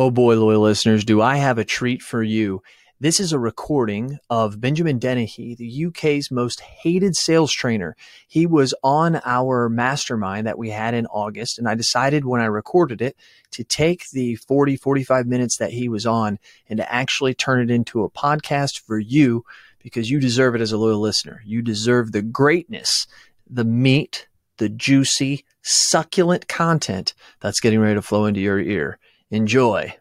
Oh boy, loyal listeners, do I have a treat for you. This is a recording of Benjamin Dennehy, the UK's most hated sales trainer. He was on our mastermind that we had in August, and I decided when I recorded it to take the 40, 45 minutes that he was on and to actually turn it into a podcast for you because you deserve it as a loyal listener. You deserve the greatness, the meat, the juicy, succulent content that's getting ready to flow into your ear. Enjoy.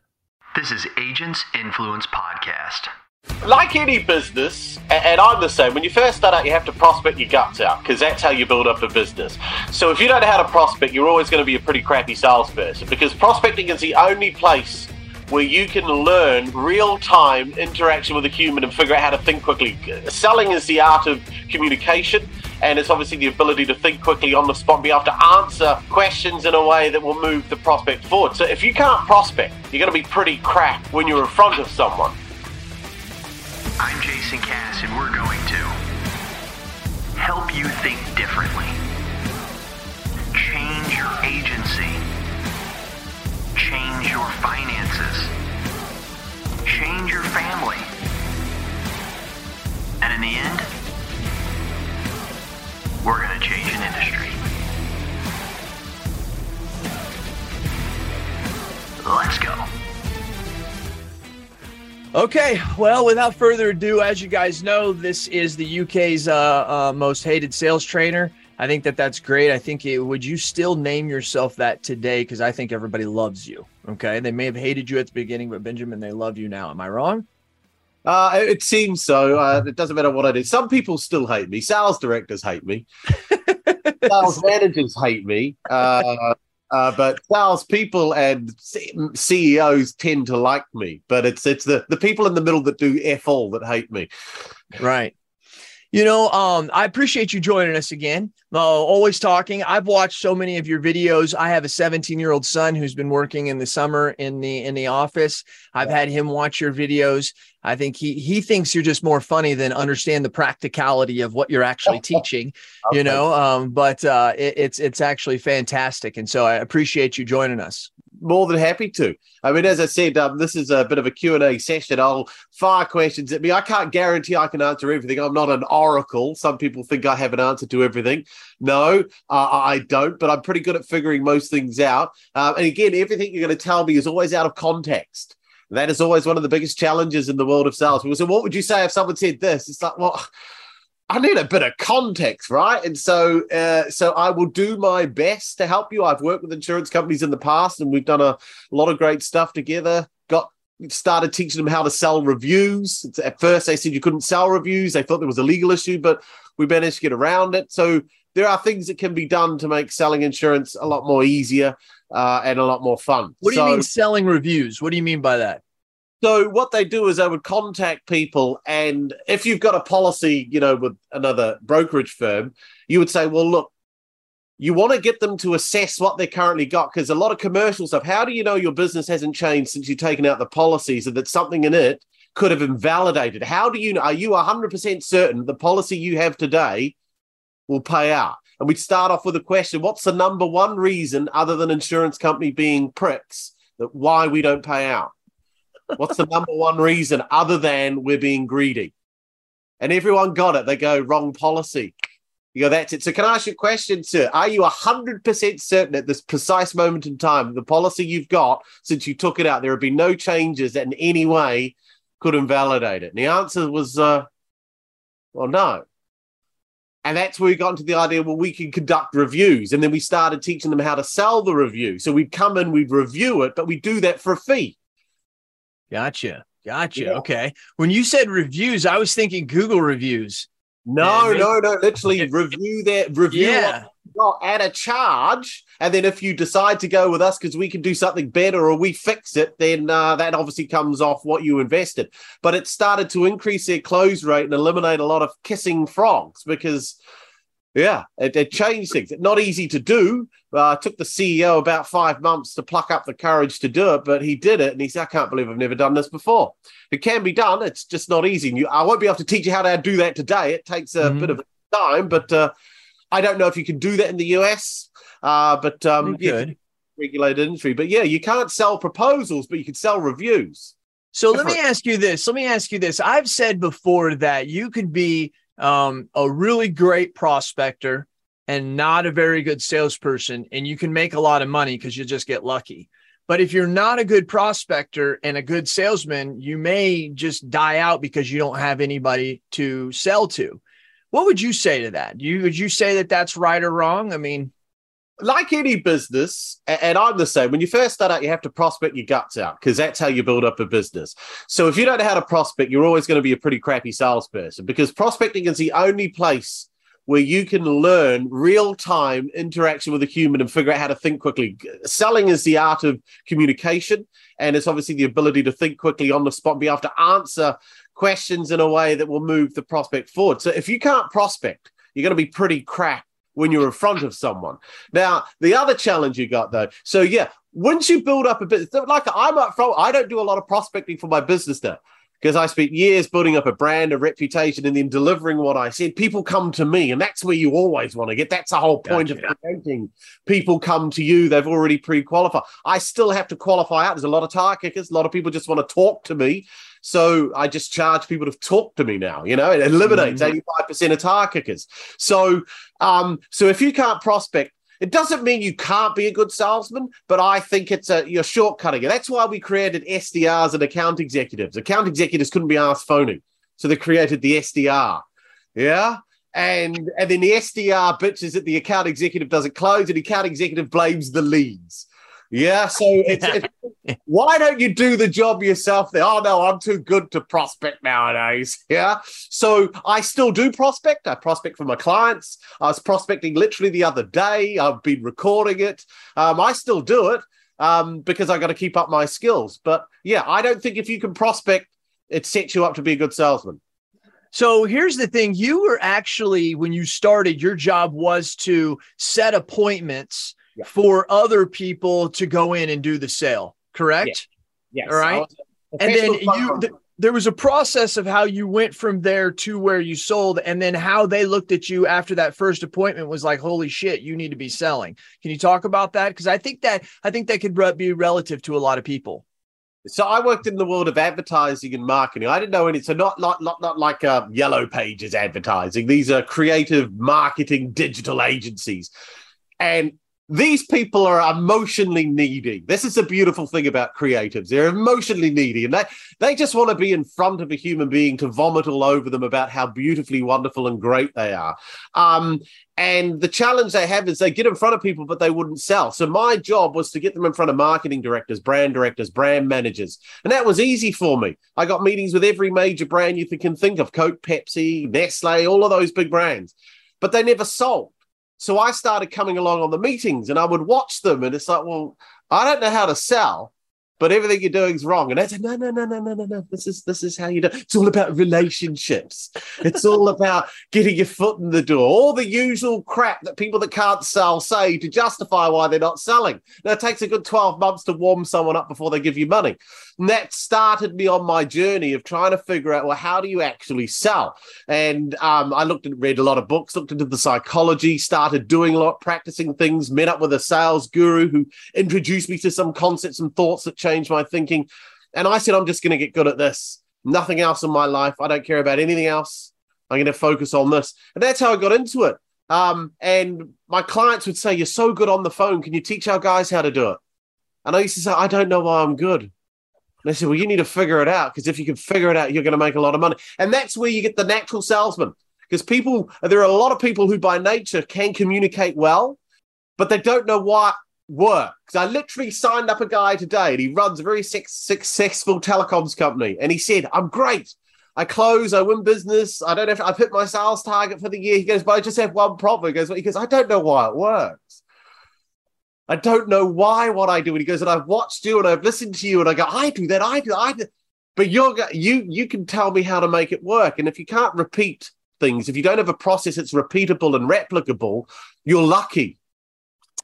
This is Agents Influence Podcast. Like any business, and I'm the same, when you first start out, you have to prospect your guts out because that's how you build up a business. So if you don't know how to prospect, you're always going to be a pretty crappy salesperson because prospecting is the only place where you can learn real time interaction with a human and figure out how to think quickly. Selling is the art of communication, and it's obviously the ability to think quickly on the spot and be able to answer questions in a way that will move the prospect forward. So if you can't prospect, you're going to be pretty crap when you're in front of someone. I'm Jason Cass, and we're going to help you think differently, change your agency, change your finances, change your family, and in the end, we're going to change an industry. Let's go. Okay, well, without further ado, as you guys know, this is the UK's uh, uh, most hated sales trainer. I think that that's great. I think it, would you still name yourself that today? Because I think everybody loves you. Okay, they may have hated you at the beginning, but Benjamin, they love you now. Am I wrong? Uh, it seems so. Uh, it doesn't matter what I do. Some people still hate me. Sales directors hate me. sales managers hate me. Uh, uh, but sales people and C- CEOs tend to like me. But it's it's the, the people in the middle that do F all that hate me. Right. You know, um, I appreciate you joining us again. Uh, always talking. I've watched so many of your videos. I have a 17 year old son who's been working in the summer in the in the office. I've had him watch your videos. I think he he thinks you're just more funny than understand the practicality of what you're actually teaching. okay. You know, um, but uh, it, it's it's actually fantastic, and so I appreciate you joining us more than happy to. I mean, as I said, um, this is a bit of a Q&A session. I'll fire questions at me. I can't guarantee I can answer everything. I'm not an oracle. Some people think I have an answer to everything. No, uh, I don't, but I'm pretty good at figuring most things out. Um, and again, everything you're going to tell me is always out of context. That is always one of the biggest challenges in the world of sales. People say, what would you say if someone said this? It's like, well, I need a bit of context, right? And so, uh, so I will do my best to help you. I've worked with insurance companies in the past, and we've done a lot of great stuff together. Got started teaching them how to sell reviews. At first, they said you couldn't sell reviews. They thought there was a legal issue, but we managed to get around it. So there are things that can be done to make selling insurance a lot more easier uh, and a lot more fun. What do so, you mean selling reviews? What do you mean by that? So what they do is they would contact people, and if you've got a policy, you know, with another brokerage firm, you would say, "Well, look, you want to get them to assess what they currently got because a lot of commercial stuff. How do you know your business hasn't changed since you've taken out the policies and that something in it could have invalidated? How do you know? Are you 100% certain the policy you have today will pay out? And we'd start off with a question What's the number one reason, other than insurance company being pricks, that why we don't pay out? What's the number one reason other than we're being greedy? And everyone got it. They go, wrong policy. You go, that's it. So, can I ask you a question, sir? Are you 100% certain at this precise moment in time, the policy you've got since you took it out, there have been no changes that in any way could invalidate it? And the answer was, uh, well, no. And that's where we got into the idea, well, we can conduct reviews. And then we started teaching them how to sell the review. So we'd come in, we'd review it, but we do that for a fee. Gotcha. Gotcha. Yeah. Okay. When you said reviews, I was thinking Google reviews. No, no, no. Literally review that review yeah. At a charge. And then if you decide to go with us because we can do something better or we fix it, then uh, that obviously comes off what you invested. But it started to increase their close rate and eliminate a lot of kissing frogs because yeah, it, it changed things. It's not easy to do. Uh, it took the CEO about five months to pluck up the courage to do it, but he did it. And he said, I can't believe I've never done this before. It can be done. It's just not easy. And you, I won't be able to teach you how to do that today. It takes a mm-hmm. bit of time, but uh, I don't know if you can do that in the US. Uh, but um, yeah, regulated industry. But yeah, you can't sell proposals, but you can sell reviews. So let me ask you this. Let me ask you this. I've said before that you could be um, a really great prospector and not a very good salesperson, and you can make a lot of money because you just get lucky. But if you're not a good prospector and a good salesman, you may just die out because you don't have anybody to sell to. What would you say to that? You would you say that that's right or wrong? I mean, like any business, and I'm the same, when you first start out, you have to prospect your guts out because that's how you build up a business. So if you don't know how to prospect, you're always going to be a pretty crappy salesperson because prospecting is the only place where you can learn real time interaction with a human and figure out how to think quickly. Selling is the art of communication, and it's obviously the ability to think quickly on the spot and be able to answer questions in a way that will move the prospect forward. So if you can't prospect, you're going to be pretty crap when you're in front of someone. Now, the other challenge you got though, so yeah, once you build up a bit, like I'm up front, I don't do a lot of prospecting for my business now because I spent years building up a brand, a reputation, and then delivering what I said. People come to me, and that's where you always want to get. That's the whole point gotcha. of creating. People come to you; they've already pre-qualified. I still have to qualify out. There's a lot of tire kickers. A lot of people just want to talk to me, so I just charge people to talk to me now. You know, it eliminates mm-hmm. 85 percent of tire kickers. So, um, so if you can't prospect, it doesn't mean you can't be a good salesman, but I think it's a you're shortcutting it. That's why we created SDRs and account executives. Account executives couldn't be asked phoning, so they created the SDR. Yeah. And, and then the SDR bitches that the account executive doesn't close, and the account executive blames the leads. Yeah. So it's, it's, why don't you do the job yourself? There. Oh no, I'm too good to prospect nowadays. Yeah. So I still do prospect. I prospect for my clients. I was prospecting literally the other day. I've been recording it. Um, I still do it um, because I got to keep up my skills. But yeah, I don't think if you can prospect, it sets you up to be a good salesman. So here's the thing you were actually, when you started, your job was to set appointments yeah. for other people to go in and do the sale, correct? Yeah. Yes. All right. And then you, th- there was a process of how you went from there to where you sold, and then how they looked at you after that first appointment was like, "Holy shit, you need to be selling." Can you talk about that? Because I think that I think that could be relative to a lot of people. So I worked in the world of advertising and marketing. I didn't know any. So not not not, not like uh, Yellow Pages advertising. These are creative marketing digital agencies, and these people are emotionally needy. This is a beautiful thing about creatives. They're emotionally needy and they, they just want to be in front of a human being to vomit all over them about how beautifully wonderful and great they are. Um, and the challenge they have is they get in front of people, but they wouldn't sell. So my job was to get them in front of marketing directors, brand directors, brand managers. And that was easy for me. I got meetings with every major brand you can think of Coke, Pepsi, Nestle, all of those big brands, but they never sold. So I started coming along on the meetings and I would watch them. And it's like, well, I don't know how to sell, but everything you're doing is wrong. And I said, no, no, no, no, no, no, no. This is this is how you do. It's all about relationships. It's all about getting your foot in the door. All the usual crap that people that can't sell say to justify why they're not selling. Now it takes a good 12 months to warm someone up before they give you money. And that started me on my journey of trying to figure out, well, how do you actually sell? And um, I looked and read a lot of books, looked into the psychology, started doing a lot, practicing things, met up with a sales guru who introduced me to some concepts and thoughts that changed my thinking. And I said, I'm just going to get good at this. Nothing else in my life. I don't care about anything else. I'm going to focus on this. And that's how I got into it. Um, and my clients would say, You're so good on the phone. Can you teach our guys how to do it? And I used to say, I don't know why I'm good. And they said, Well, you need to figure it out because if you can figure it out, you're going to make a lot of money. And that's where you get the natural salesman because people, there are a lot of people who by nature can communicate well, but they don't know what work. Because I literally signed up a guy today and he runs a very successful telecoms company. And he said, I'm great. I close, I win business. I don't know if I've hit my sales target for the year. He goes, but I just have one problem. He goes, he goes, I don't know why it works. I don't know why what I do. And he goes, and I've watched you and I've listened to you and I go, I do that, I do, I do. But you're you you can tell me how to make it work. And if you can't repeat things, if you don't have a process that's repeatable and replicable, you're lucky.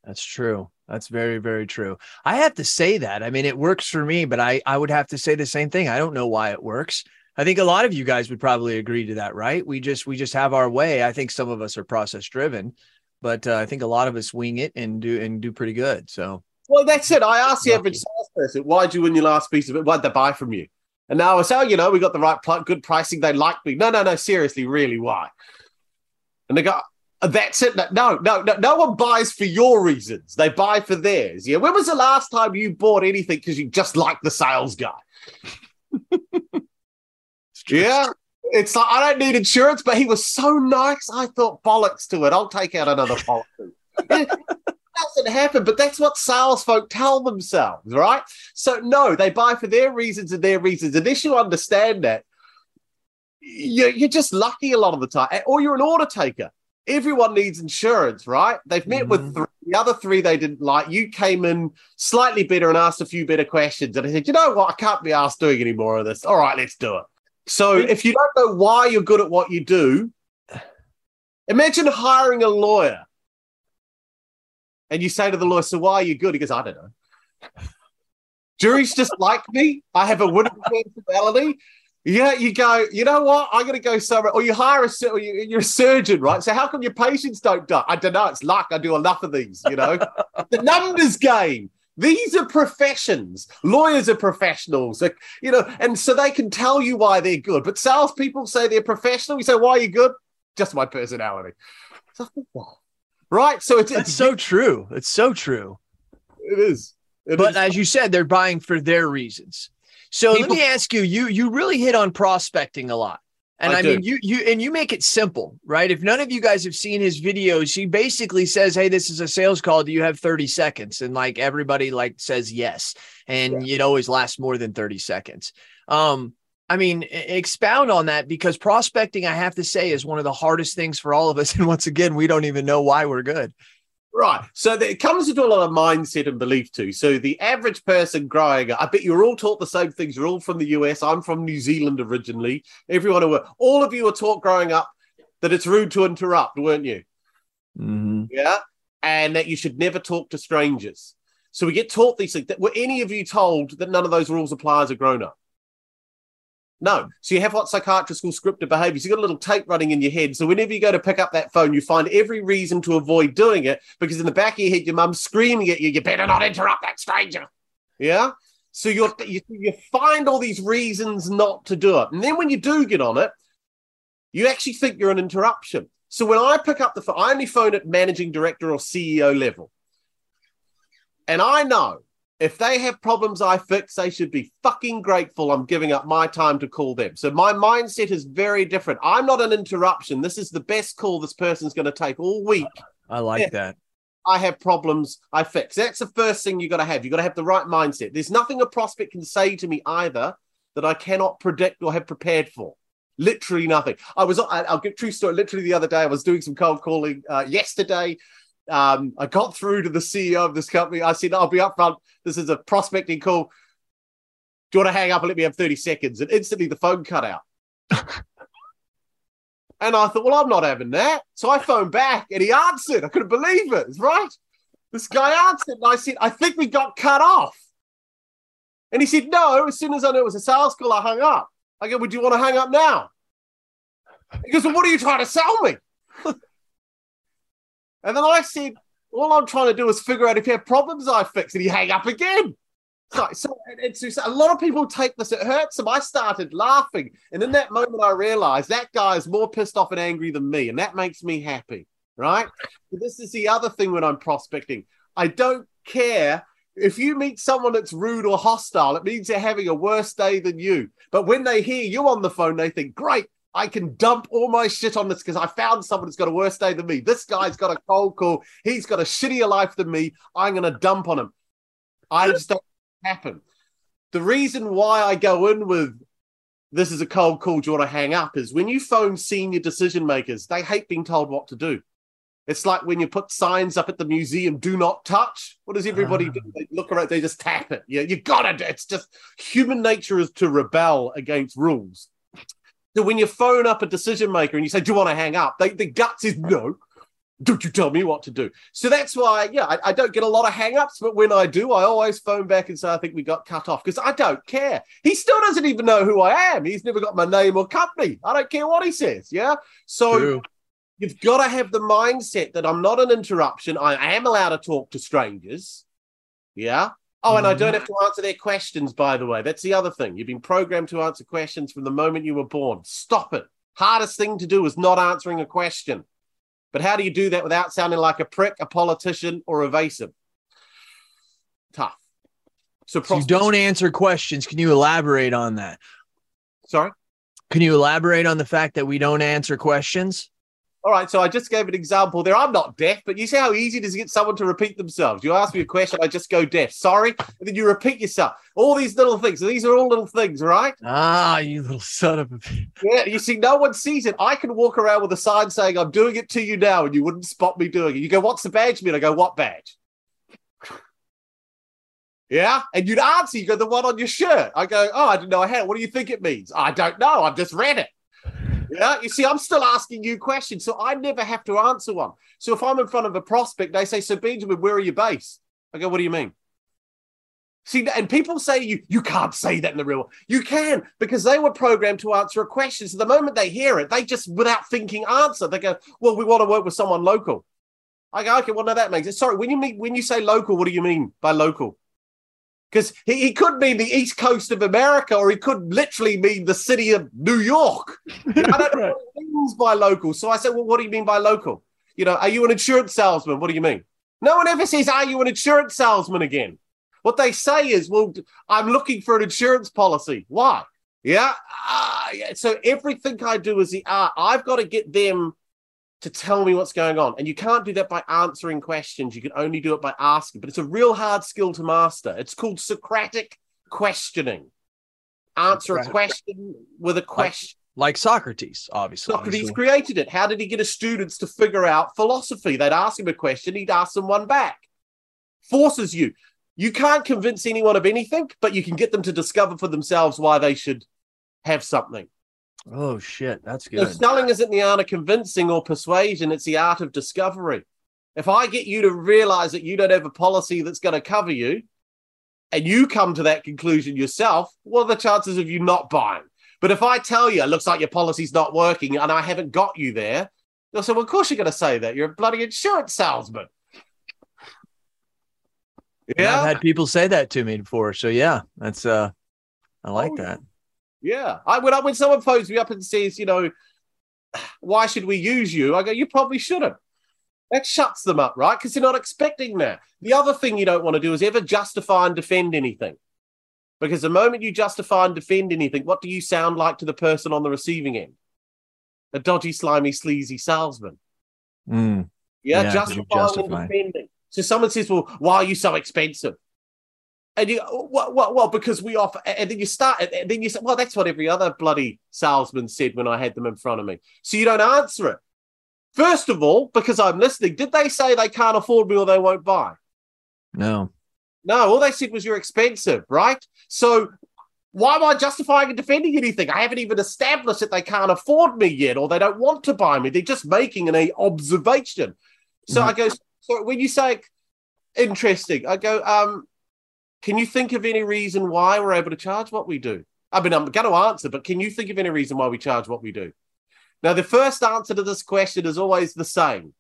That's true. That's very, very true. I have to say that. I mean, it works for me, but I, I would have to say the same thing. I don't know why it works. I think a lot of you guys would probably agree to that, right? We just we just have our way. I think some of us are process driven, but uh, I think a lot of us wing it and do and do pretty good. So Well, that's it. I asked the average salesperson, why'd you win your last piece of it? Why'd they buy from you? And now I say, oh, you know, we got the right, pl- good pricing. They like me. No, no, no, seriously, really, why? And they go, "Uh, Uh, that's it. No, no, no, no one buys for your reasons. They buy for theirs. Yeah. When was the last time you bought anything because you just like the sales guy? yeah. It's like, I don't need insurance, but he was so nice. I thought bollocks to it. I'll take out another policy. It doesn't happen, but that's what sales folk tell themselves, right? So, no, they buy for their reasons and their reasons. Unless you understand that, you're, you're just lucky a lot of the time, or you're an order taker. Everyone needs insurance, right? They've met with mm-hmm. three, the other three they didn't like. You came in slightly better and asked a few better questions. And I said, you know what? I can't be asked doing any more of this. All right, let's do it. So if you don't know why you're good at what you do, imagine hiring a lawyer. And you say to the lawyer, so why are you good? He goes, I don't know. Juries just like me. I have a winnable personality. Yeah, you go, you know what? I'm going to go somewhere. Or you hire a, or you, you're a surgeon, right? So how come your patients don't die? I don't know. It's luck. I do enough of these, you know? the numbers game. These are professions. Lawyers are professionals, like, you know, and so they can tell you why they're good. But salespeople say they're professional. You say, why are you good? Just my personality. So, right? So it's, it's so true. It's so true. it is. It but is. as you said, they're buying for their reasons. So People- let me ask you, you you really hit on prospecting a lot. And I I, do. mean you you and you make it simple, right? If none of you guys have seen his videos, he basically says, Hey, this is a sales call. Do you have 30 seconds? And like everybody like says yes. And it always lasts more than 30 seconds. Um, I mean, expound on that because prospecting, I have to say, is one of the hardest things for all of us. And once again, we don't even know why we're good. Right. So it comes into a lot of mindset and belief too. So the average person growing up, I bet you're all taught the same things. You're all from the US. I'm from New Zealand originally. Everyone, who, all of you were taught growing up that it's rude to interrupt, weren't you? Mm-hmm. Yeah. And that you should never talk to strangers. So we get taught these things. That, were any of you told that none of those rules apply as a grown up? No. So you have what psychiatrists call scripted behaviors. You've got a little tape running in your head. So whenever you go to pick up that phone, you find every reason to avoid doing it because in the back of your head, your mum's screaming at you, you better not interrupt that stranger. Yeah. So you, you find all these reasons not to do it. And then when you do get on it, you actually think you're an interruption. So when I pick up the phone, I only phone at managing director or CEO level. And I know if they have problems I fix, they should be fucking grateful I'm giving up my time to call them. So my mindset is very different. I'm not an interruption. This is the best call this person's going to take all week. I like Yeah. that. I have problems I fix. That's the first thing you got to have. You got to have the right mindset. There's nothing a prospect can say to me either that I cannot predict or have prepared for. Literally nothing. I was, I'll give true story. Literally the other day, I was doing some cold calling uh, yesterday. Um, I got through to the CEO of this company. I said, I'll be upfront. This is a prospecting call. Do you want to hang up and let me have 30 seconds? And instantly the phone cut out. and I thought, well, I'm not having that. So I phoned back and he answered. I couldn't believe it. It's right. This guy answered. And I said, I think we got cut off. And he said, no. As soon as I knew it was a sales call, I hung up. I go, would you want to hang up now? He goes, well, what are you trying to sell me? And then I said, all I'm trying to do is figure out if you have problems I fix. And he hang up again. So, so it's a lot of people take this, it hurts them. I started laughing. And in that moment, I realized that guy is more pissed off and angry than me. And that makes me happy. Right. But this is the other thing when I'm prospecting. I don't care if you meet someone that's rude or hostile, it means they're having a worse day than you. But when they hear you on the phone, they think, great, I can dump all my shit on this because I found someone that's got a worse day than me. This guy's got a cold call. He's got a shittier life than me. I'm going to dump on him. I just don't happen. The reason why I go in with this is a cold call, do you want to hang up? Is when you phone senior decision makers, they hate being told what to do. It's like when you put signs up at the museum, do not touch. What does everybody do? Ah. They look around, they just tap it. Yeah, you gotta do It's just human nature is to rebel against rules. So when you phone up a decision maker and you say, Do you want to hang up? They, the guts is no. Don't you tell me what to do. So that's why, yeah, I, I don't get a lot of hang ups, but when I do, I always phone back and say, I think we got cut off because I don't care. He still doesn't even know who I am. He's never got my name or company. I don't care what he says. Yeah. So True. you've got to have the mindset that I'm not an interruption. I am allowed to talk to strangers. Yeah. Oh, and I don't Mhm. have to answer their questions, by the way. That's the other thing. You've been programmed to answer questions from the moment you were born. Stop it. Hardest thing to do is not answering a question. But how do you do that without sounding like a prick, a politician, or evasive? Tough. So, So you don't answer questions. Can you elaborate on that? Sorry. Can you elaborate on the fact that we don't answer questions? All right, so I just gave an example there. I'm not deaf, but you see how easy it is to get someone to repeat themselves. You ask me a question, I just go deaf. Sorry, and then you repeat yourself. All these little things. So these are all little things, right? Ah, you little son of a. Yeah, you see, no one sees it. I can walk around with a sign saying, I'm doing it to you now, and you wouldn't spot me doing it. You go, What's the badge mean? I go, What badge? Yeah. And you'd answer, you go, The one on your shirt. I go, Oh, I didn't know I had it. What do you think it means? I don't know. I've just read it. Yeah. You see, I'm still asking you questions. So I never have to answer one. So if I'm in front of a prospect, they say, So Benjamin, where are you based? I go, What do you mean? See, and people say you you can't say that in the real world. You can because they were programmed to answer a question. So the moment they hear it, they just without thinking answer. They go, "Well, we want to work with someone local." I go, "Okay, well, no, that makes it." Sorry, when you when you say local, what do you mean by local? Because he, he could mean the east coast of America, or he could literally mean the city of New York. I don't know what he means by local. So I said, "Well, what do you mean by local? You know, are you an insurance salesman? What do you mean?" No one ever says, "Are you an insurance salesman?" Again. What they say is, well, I'm looking for an insurance policy. Why? Yeah. Uh, yeah. So everything I do is the art. I've got to get them to tell me what's going on. And you can't do that by answering questions. You can only do it by asking. But it's a real hard skill to master. It's called Socratic questioning. Answer a question with a question. Like Socrates, obviously. Socrates created it. How did he get his students to figure out philosophy? They'd ask him a question, he'd ask them one back. Forces you. You can't convince anyone of anything, but you can get them to discover for themselves why they should have something. Oh shit, that's So good. selling isn't the art of convincing or persuasion, it's the art of discovery. If I get you to realize that you don't have a policy that's going to cover you, and you come to that conclusion yourself, what are the chances of you not buying? But if I tell you it looks like your policy's not working and I haven't got you there, you'll say, Well, of course you're going to say that. You're a bloody insurance salesman. And I've had people say that to me before. So yeah, that's uh I like Oh, that. Yeah. I when I, when someone phones me up and says, you know, why should we use you? I go, you probably shouldn't. That shuts them up, right? Because they're not expecting that. The other thing you don't want to do is ever justify and defend anything. Because the moment you justify and defend anything, what do you sound like to the person on the receiving end? A dodgy, slimy, sleazy salesman. Mm. Yeah, Yeah, justifying and defending. So someone says, "Well, why are you so expensive?" And you, well, well, well, because we offer. And then you start, and then you say, "Well, that's what every other bloody salesman said when I had them in front of me." So you don't answer it. First of all, because I'm listening, did they say they can't afford me or they won't buy? No. No, all they said was you're expensive, right? So why am I justifying and defending anything? I haven't even established that they can't afford me yet or they don't want to buy me. They're just making an observation. So Mhm. I go, so when you say interesting, I go, um, can you think of any reason why we're able to charge what we do? I mean, I'm going to answer, but can you think of any reason why we charge what we do? Now, the first answer to this question is always the same.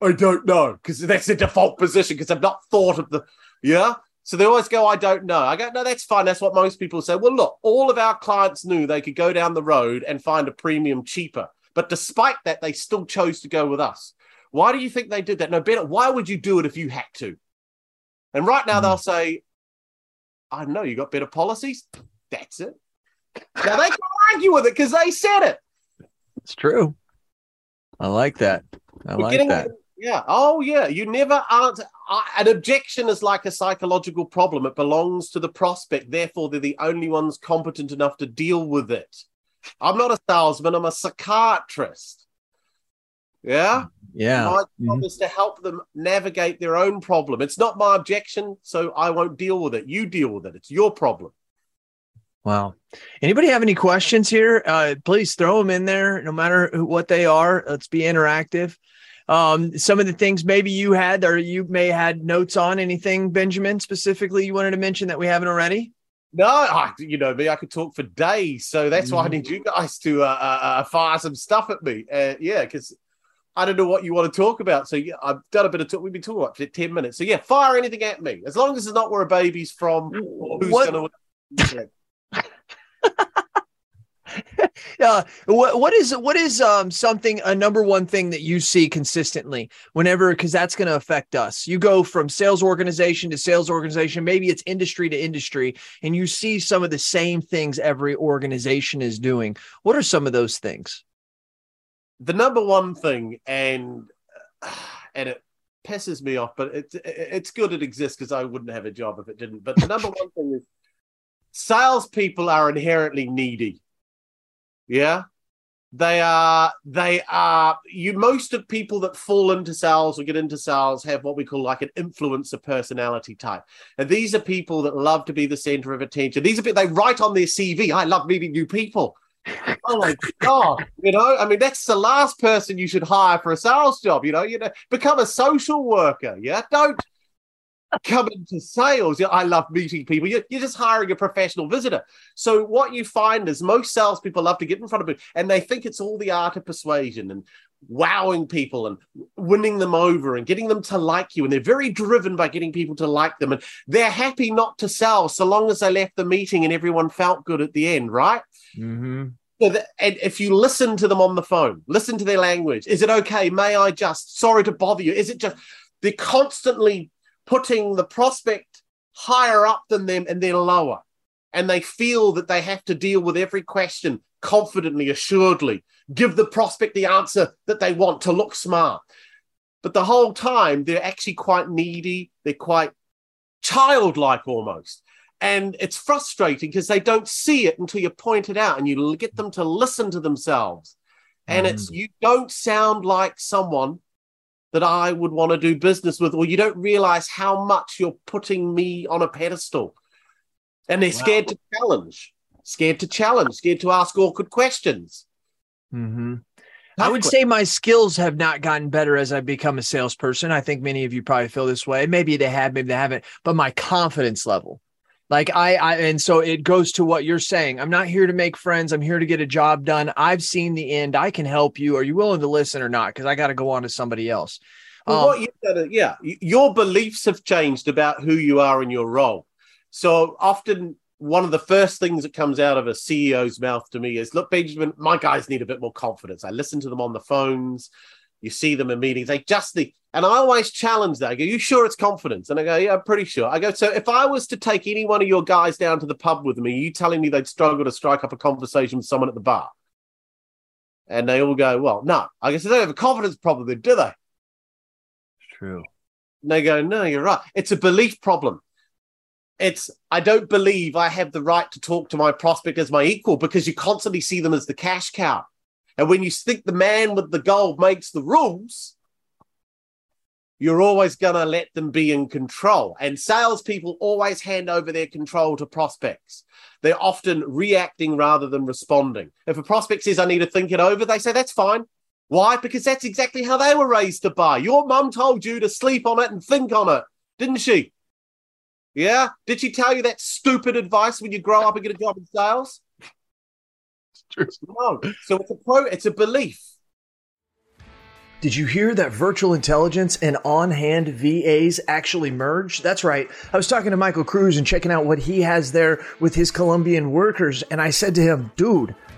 I don't know, because that's the default position, because I've not thought of the, yeah? So they always go, I don't know. I go, no, that's fine. That's what most people say. Well, look, all of our clients knew they could go down the road and find a premium cheaper. But despite that, they still chose to go with us. Why do you think they did that? No, better. Why would you do it if you had to? And right now Hmm. they'll say, I don't know, you got better policies? That's it. Now they can't argue with it because they said it. It's true. I like that. I We're like that. Yeah. Oh, yeah. You never answer. I- uh, An objection is like a psychological problem. It belongs to the prospect. Therefore, they're the only ones competent enough to deal with it. I'm not a salesman. I'm a psychiatrist. Yeah. Yeah. My job Mhm. is to help them navigate their own problem. It's not my objection, so I won't deal with it. You deal with it. It's your problem. Wow. Anybody have any questions here? Uh, please throw them in there, no matter who, what they are. Let's be interactive. Um, some of the things maybe you had or you may had notes on anything, Benjamin, specifically you wanted to mention that we haven't already. No, I, you know me, I could talk for days. So that's why I Mhm. need you guys to uh, uh, uh, fire some stuff at me. Uh, yeah, because I don't know what you want to talk about. So yeah, I've done a bit of talk. We've been talking about for 10 minutes. So yeah, fire anything at me. As long as it's not where a baby's from. Who's What- gonna uh, what what is what is um something a number one thing that you see consistently whenever because that's going to affect us. You go from sales organization to sales organization, maybe it's industry to industry, and you see some of the same things every organization is doing. What are some of those things? The number one thing, and and it pisses me off, but it, it it's good it exists because I wouldn't have a job if it didn't. But the number one thing is salespeople are inherently needy. Yeah. They are, they are, you, most of people that fall into sales or get into sales have what we call like an influencer personality type. And these are people that love to be the center of attention. These are people, they write on their CV, I love meeting new people. Oh my god you know i mean that's the last person you should hire for a sales job you know you know become a social worker yeah? Don't come into sales i love meeting people you're, you're just hiring a professional visitor so what you find is most salespeople love to get in front of people and they think it's all the art of persuasion and wowing people and winning them over and getting them to like you and they're very driven by getting people to like them and they're happy not to sell so long as they left the meeting and everyone felt good at the end right Mm-hmm. so that, and if you listen to them on the phone, listen to their language. Is it okay? May I just? Sorry to bother you. Is it just? They're constantly putting the prospect higher up than them and then lower, and they feel that they have to deal with every question confidently, assuredly, give the prospect the answer that they want to look smart. But the whole time, they're actually quite needy. They're quite childlike almost. And it's frustrating because they don't see it until you point it out and you get them to listen to themselves. And it's mm. you don't sound like someone that I would want to do business with, or you don't realize how much you're putting me on a pedestal. And they're scared to challenge, scared to challenge, scared to ask awkward questions. Mm-hmm. I would say my skills have not gotten better as I've become a salesperson. I think many of you probably feel this way. Maybe they have, maybe they haven't, but my confidence level. Like I, I, and so it goes to what you're saying. I'm not here to make friends. I'm here to get a job done. I've seen the end. I can help you. Are you willing to listen or not? Because I got to go on to somebody else. Well, Um, what you've got to, yeah, your beliefs have changed about who you are in your role. So often, one of the first things that comes out of a CEO's mouth to me is, "Look, Benjamin, my guys need a bit more confidence. I listen to them on the phones. You see them in meetings. They just need." And I always challenge that. I go, "You sure it's confidence?" And I go, "Yeah, I'm pretty sure." I go, "So if I was to take any one of your guys down to the pub with me, are you telling me they'd struggle to strike up a conversation with someone at the bar?" And they all go, "Well, no." I guess they don't have a confidence problem, then, do they? It's True. And they go, no, you're right. It's a belief problem. It's, I don't believe I have the right to talk to my prospect as my equal because you constantly see them as the cash cow. And when you think the man with the gold makes the rules, you're always going to let them be in control. And salespeople always hand over their control to prospects. They're often reacting rather than responding. If a prospect says, I need to think it over, they say, that's fine. Why? Because that's exactly how they were raised to buy. Your mum told you to sleep on it and think on it, didn't she? Yeah? Did she tell you that stupid advice when you grow up and get a job in sales? True. No. So it's a pro, it's a belief. Did you hear that virtual intelligence and on hand VAs actually merge? That's right. I was talking to Michael Cruz and checking out what he has there with his Colombian workers. And I said to him, dude,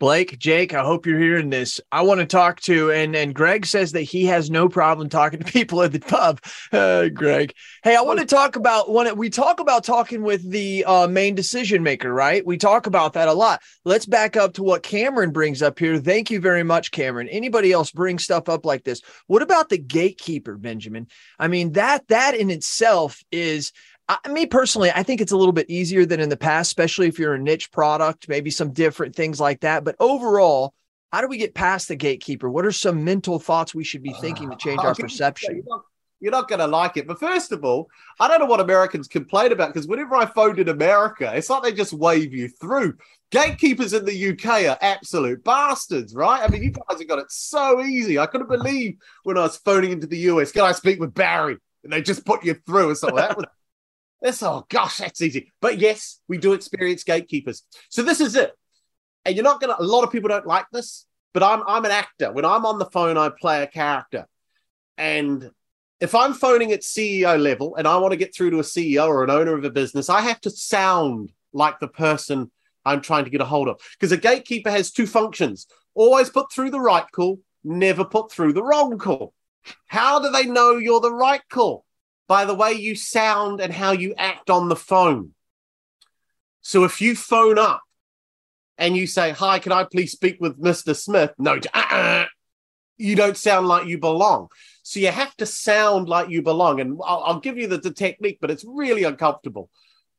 Blake, Jake, I hope you're hearing this. I want to talk to, and and Greg says that he has no problem talking to people at the pub. Uh, Greg, hey, I want to talk about when we talk about talking with the uh, main decision maker, right? We talk about that a lot. Let's back up to what Cameron brings up here. Thank you very much, Cameron. Anybody else bring stuff up like this? What about the gatekeeper, Benjamin? I mean that that in itself is I, me personally, I think it's a little bit easier than in the past, especially if you're a niche product, maybe some different things like that. But overall, how do we get past the gatekeeper? What are some mental thoughts we should be thinking to change our perception? You're not, going to like it. But first of all, I don't know what Americans complain about because whenever I phoned in America, it's like they just wave you through. Gatekeepers in the UK are absolute bastards, right? I mean, you guys have got it so easy. I couldn't believe when I was phoning into the US, can I speak with Barry? And they just put you through. And so that was this, oh gosh, that's easy. But yes, we do experience gatekeepers. So this is it. And you're not gonna a lot of people don't like this, but I'm I'm an actor. When I'm on the phone, I play a character. And if I'm phoning at CEO level and I want to get through to a CEO or an owner of a business, I have to sound like the person I'm trying to get a hold of. Because a gatekeeper has two functions always put through the right call, never put through the wrong call. How do they know you're the right call? By the way you sound and how you act on the phone. So if you phone up and you say, Hi, can I please speak with Mr. Smith? No, uh-uh, you don't sound like you belong. So you have to sound like you belong. And I'll, I'll give you the, the, technique, but it's really uncomfortable.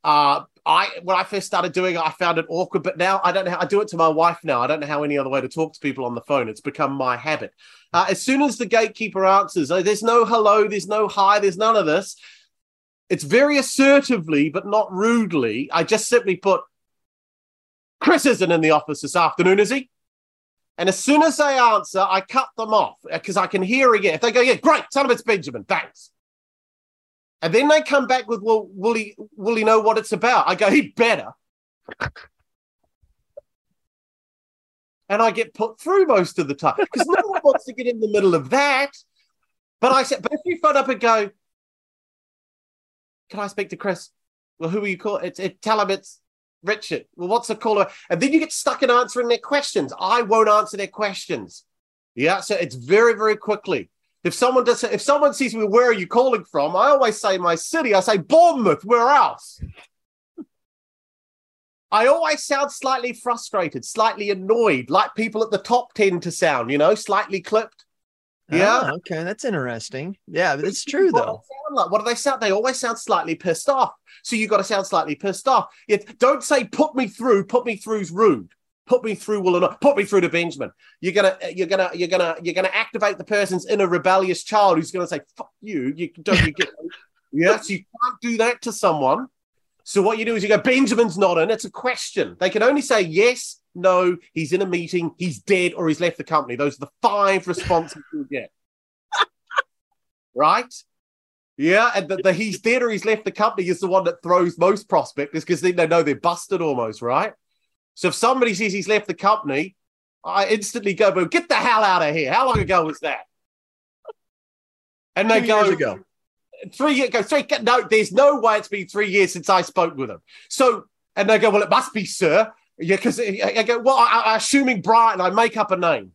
Uh, I when I first started doing it, I found it awkward, but now I don't know how I do it to my wife now. I don't know how any other way to talk to people on the phone. It's become my habit. Uh, as soon as the gatekeeper answers, oh, there's no hello, there's no hi, there's none of this. It's very assertively, but not rudely. I just simply put, Chris isn't in the office this afternoon, is he? And as soon as they answer, I cut them off because I can hear again. If they go, yeah, great, son of it's Benjamin, thanks. And then they come back with, well, will he will he know what it's about? I go, he better. and I get put through most of the time because no one wants to get in the middle of that. But I said, but if you phone up and go, can I speak to Chris? Well, who are you calling? It's it, tell him it's Richard. Well, what's the caller? And then you get stuck in answering their questions. I won't answer their questions. Yeah, so it's very, very quickly. If someone does, if someone sees me, where are you calling from? I always say my city. I say Bournemouth. Where else? I always sound slightly frustrated, slightly annoyed, like people at the top tend to sound. You know, slightly clipped. Yeah. Oh, okay, that's interesting. Yeah, but it's true though. Like? What do they sound? They always sound slightly pissed off. So you got to sound slightly pissed off. It, don't say "put me through." Put me through's rude put me through will or not. Put me through to benjamin. You're gonna you're gonna you're gonna you're gonna activate the person's inner rebellious child who's gonna say fuck you. You don't you get yes you can't do that to someone. So what you do is you go benjamin's not in. It's a question. They can only say yes no he's in a meeting he's dead or he's left the company. Those are the five responses you get. Right? Yeah, and the, the, he's dead or he's left the company is the one that throws most prospectors because then they know they're busted almost, right? So if somebody says he's left the company, I instantly go, "But get the hell out of here!" How long ago was that? And they Two go, years ago. Three years ago. Three, no, there's no way it's been three years since I spoke with him. So, and they go, "Well, it must be, sir." Yeah, because I go, "Well, I, I, assuming Brian, I make up a name."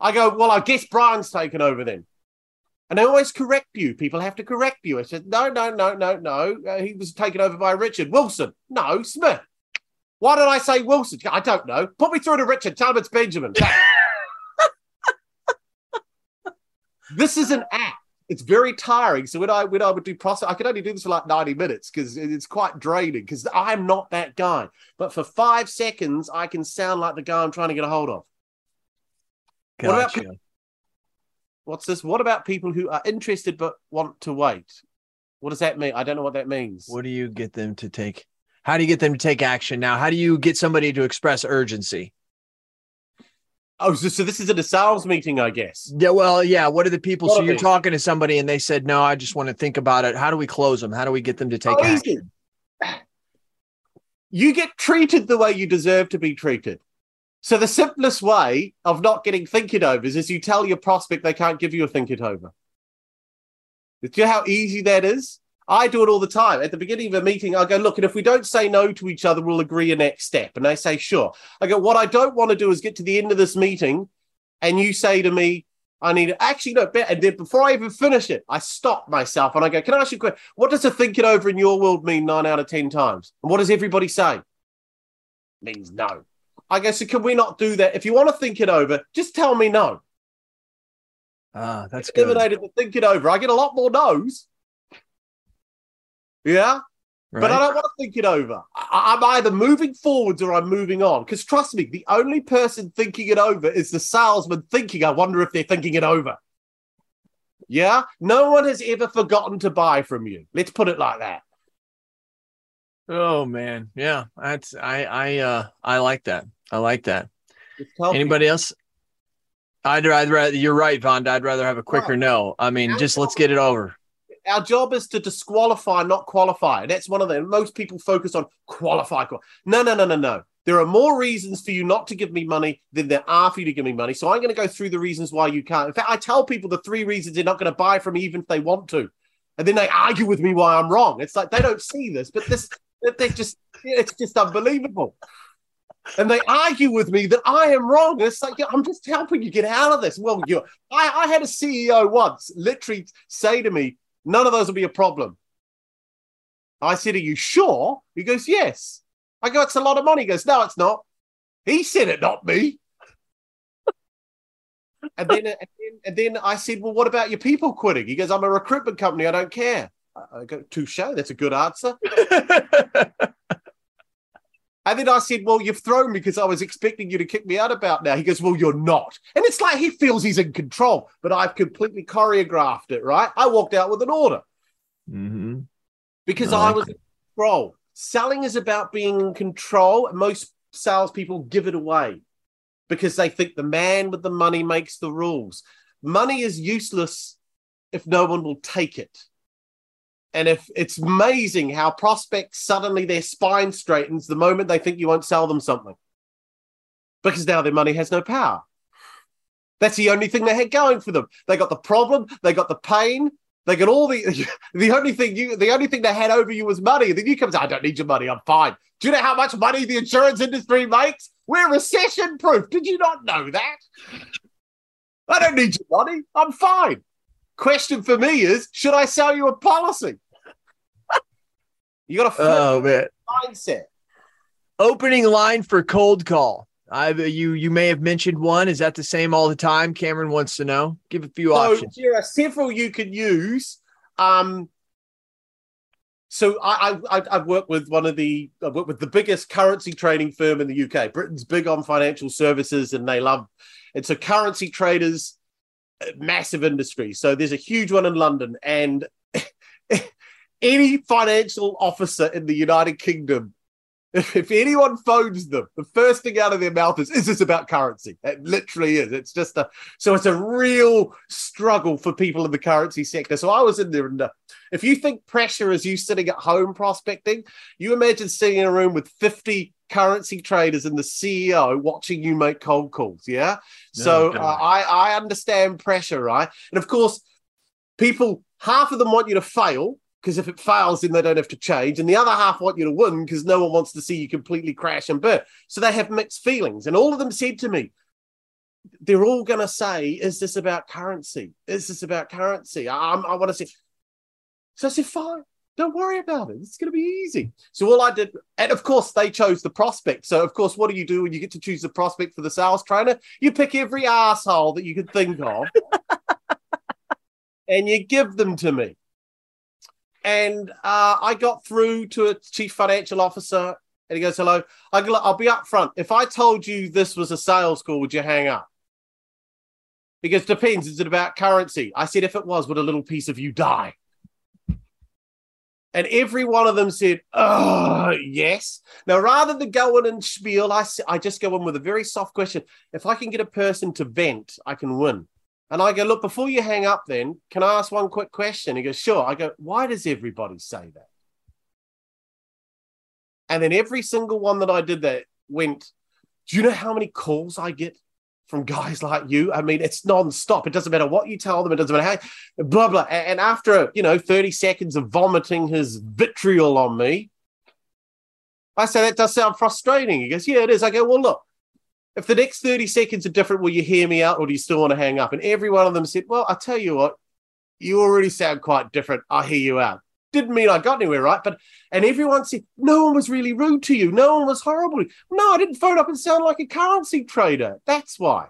I go, "Well, I guess Brian's taken over then." And they always correct you. People have to correct you. I said, no, no, no, no, no. Uh, he was taken over by Richard Wilson. No, Smith. Why did I say Wilson? I don't know. Put me through to Richard. Tell him it's Benjamin. this is an act. It's very tiring. So when I when I would do process, I could only do this for like 90 minutes because it's quite draining because I'm not that guy. But for five seconds, I can sound like the guy I'm trying to get a hold of. Gotcha. What about What's this? What about people who are interested but want to wait? What does that mean? I don't know what that means. What do you get them to take? How do you get them to take action now? How do you get somebody to express urgency? Oh, so, so this is at a sales meeting, I guess. Yeah, well, yeah. What are the people? What so you're talking to somebody and they said, "No, I just want to think about it." How do we close them? How do we get them to take Oh, action? easy. You get treated the way you deserve to be treated. So the simplest way of not getting think it overs is you tell your prospect they can't give you a think it over. Do you know how easy that is? I do it all the time. At the beginning of a meeting, I go, look, and if we don't say no to each other, we'll agree a next step. And they say, sure. I go, what I don't want to do is get to the end of this meeting and you say to me, I need to actually no, be- and then before I even finish it, I stop myself and I go, Can I ask you a question? What does a think it over in your world mean nine out of ten times? And what does everybody say? means no. I go, so can we not do that? If you want to think it over, just tell me no. Ah, that's good. Eliminated the think it over. I get a lot more no's. Yeah. But I don't want to think it over. I- I'm either moving forwards or I'm moving on. Because trust me, the only person thinking it over is the salesman thinking, I wonder if they're thinking it over. Yeah? No one has ever forgotten to buy from you. Let's put it like that. Oh man, yeah. That's I I uh I like that. I like that. Anybody else? I'd rather, rather you're right, Vond. I'd rather have a quicker Right. no. I mean, just let's get it over. Our job is to disqualify, not qualify. That's one of the most people focus on qualify. No, no, no, no, no. There are more reasons for you not to give me money than there are for you to give me money. So I'm going to go through the reasons why you can't. In fact, I tell people the three reasons they're not going to buy from me, even if they want to. And then they argue with me why I'm wrong. It's like they don't see this, but this, they just, it's just unbelievable. And they argue with me that I am wrong. And it's like, yeah, I'm just helping you get out of this. Well, you I, I had a CEO once literally say to me, none of those will be a problem. I said, Are you sure? He goes, Yes. I go, It's a lot of money. He goes, No, it's not. He said it, not me. and, then, and, then, and then I said, Well, what about your people quitting? He goes, I'm a recruitment company. I don't care. I go, Touche. That's a good answer. And then I said, Well, you've thrown me because I was expecting you to kick me out about now. He goes, Well, you're not. And it's like he feels he's in control, but I've completely choreographed it, right? I walked out with an order hmm because I I was in control. Selling is about being in control. and Most salespeople give it away because they think the man with the money makes the rules. Money is useless if no one will take it. And if it's amazing how prospects suddenly their spine straightens the moment they think you won't sell them something because now their money has no power. That's the only thing they had going for them. They got the problem, they got the pain, they got all the the only thing you the only thing they had over you was money. And then you come say, I don't need your money, I'm fine. Do you know how much money the insurance industry makes? We're recession proof. Did you not know that? I don't need your money. I'm fine. Question for me is should I sell you a policy? you got a Oh man. mindset. Opening line for cold call. I you you may have mentioned one. Is that the same all the time? Cameron wants to know. Give a few So options. there are several you can use. Um, so I, I I've worked with one of the I've worked with the biggest currency trading firm in the UK. Britain's big on financial services, and they love it's so currency traders massive industry. So there's a huge one in London, and any financial officer in the United Kingdom. If, anyone phones them, the first thing out of their mouth is, "Is this about currency?" It literally is. It's just a so it's a real struggle for people in the currency sector. So I was in there, and uh, if you think pressure is you sitting at home prospecting, you imagine sitting in a room with 50 currency traders and the CEO watching you make cold calls. Yeah. So Oh, God. uh, I, I understand pressure, right? And of course, people, half of them want you to fail because if it fails, then they don't have to change. And the other half want you to win because no one wants to see you completely crash and burn. So they have mixed feelings. And all of them said to me, they're all going to say, Is this about currency? Is this about currency? I, I'm- want to say, so I said, Fine, don't worry about it. It's going to be easy. So all I did, and of course, they chose the prospect. So, of course, what do you do when you get to choose the prospect for the sales trainer? You pick every asshole that you could think of and you give them to me. And uh, I got through to a chief financial officer and he goes, Hello. I go, I'll be up front. If I told you this was a sales call, would you hang up? Goes, depends. Is it about currency? I said, if it was, would a little piece of you die? And every one of them said, oh, yes. Now, rather than go in and spiel, I, I just go in with a very soft question. If I can get a person to vent, I can win. And I go, look, before you hang up, then, can I ask one quick question? He goes, sure. I go, why does everybody say that? And then every single one that I did that went, do you know how many calls I get from guys like you. I mean, it's non-stop. It doesn't matter what you tell them. It doesn't matter how, blah, blah. And after, you know, 30 seconds of vomiting his vitriol on me, I say, that does sound frustrating. He goes, yeah, it is. I go, well, look, if the next 30 seconds are different, will you hear me out or do you still want to hang up? And every one of them said, well, I tell you what, you already sound quite different. I'll hear you out didn't mean I got anywhere, right? But and everyone said no one was really rude to you, no one was horrible. No, I didn't phone up and sound like a currency trader. That's why.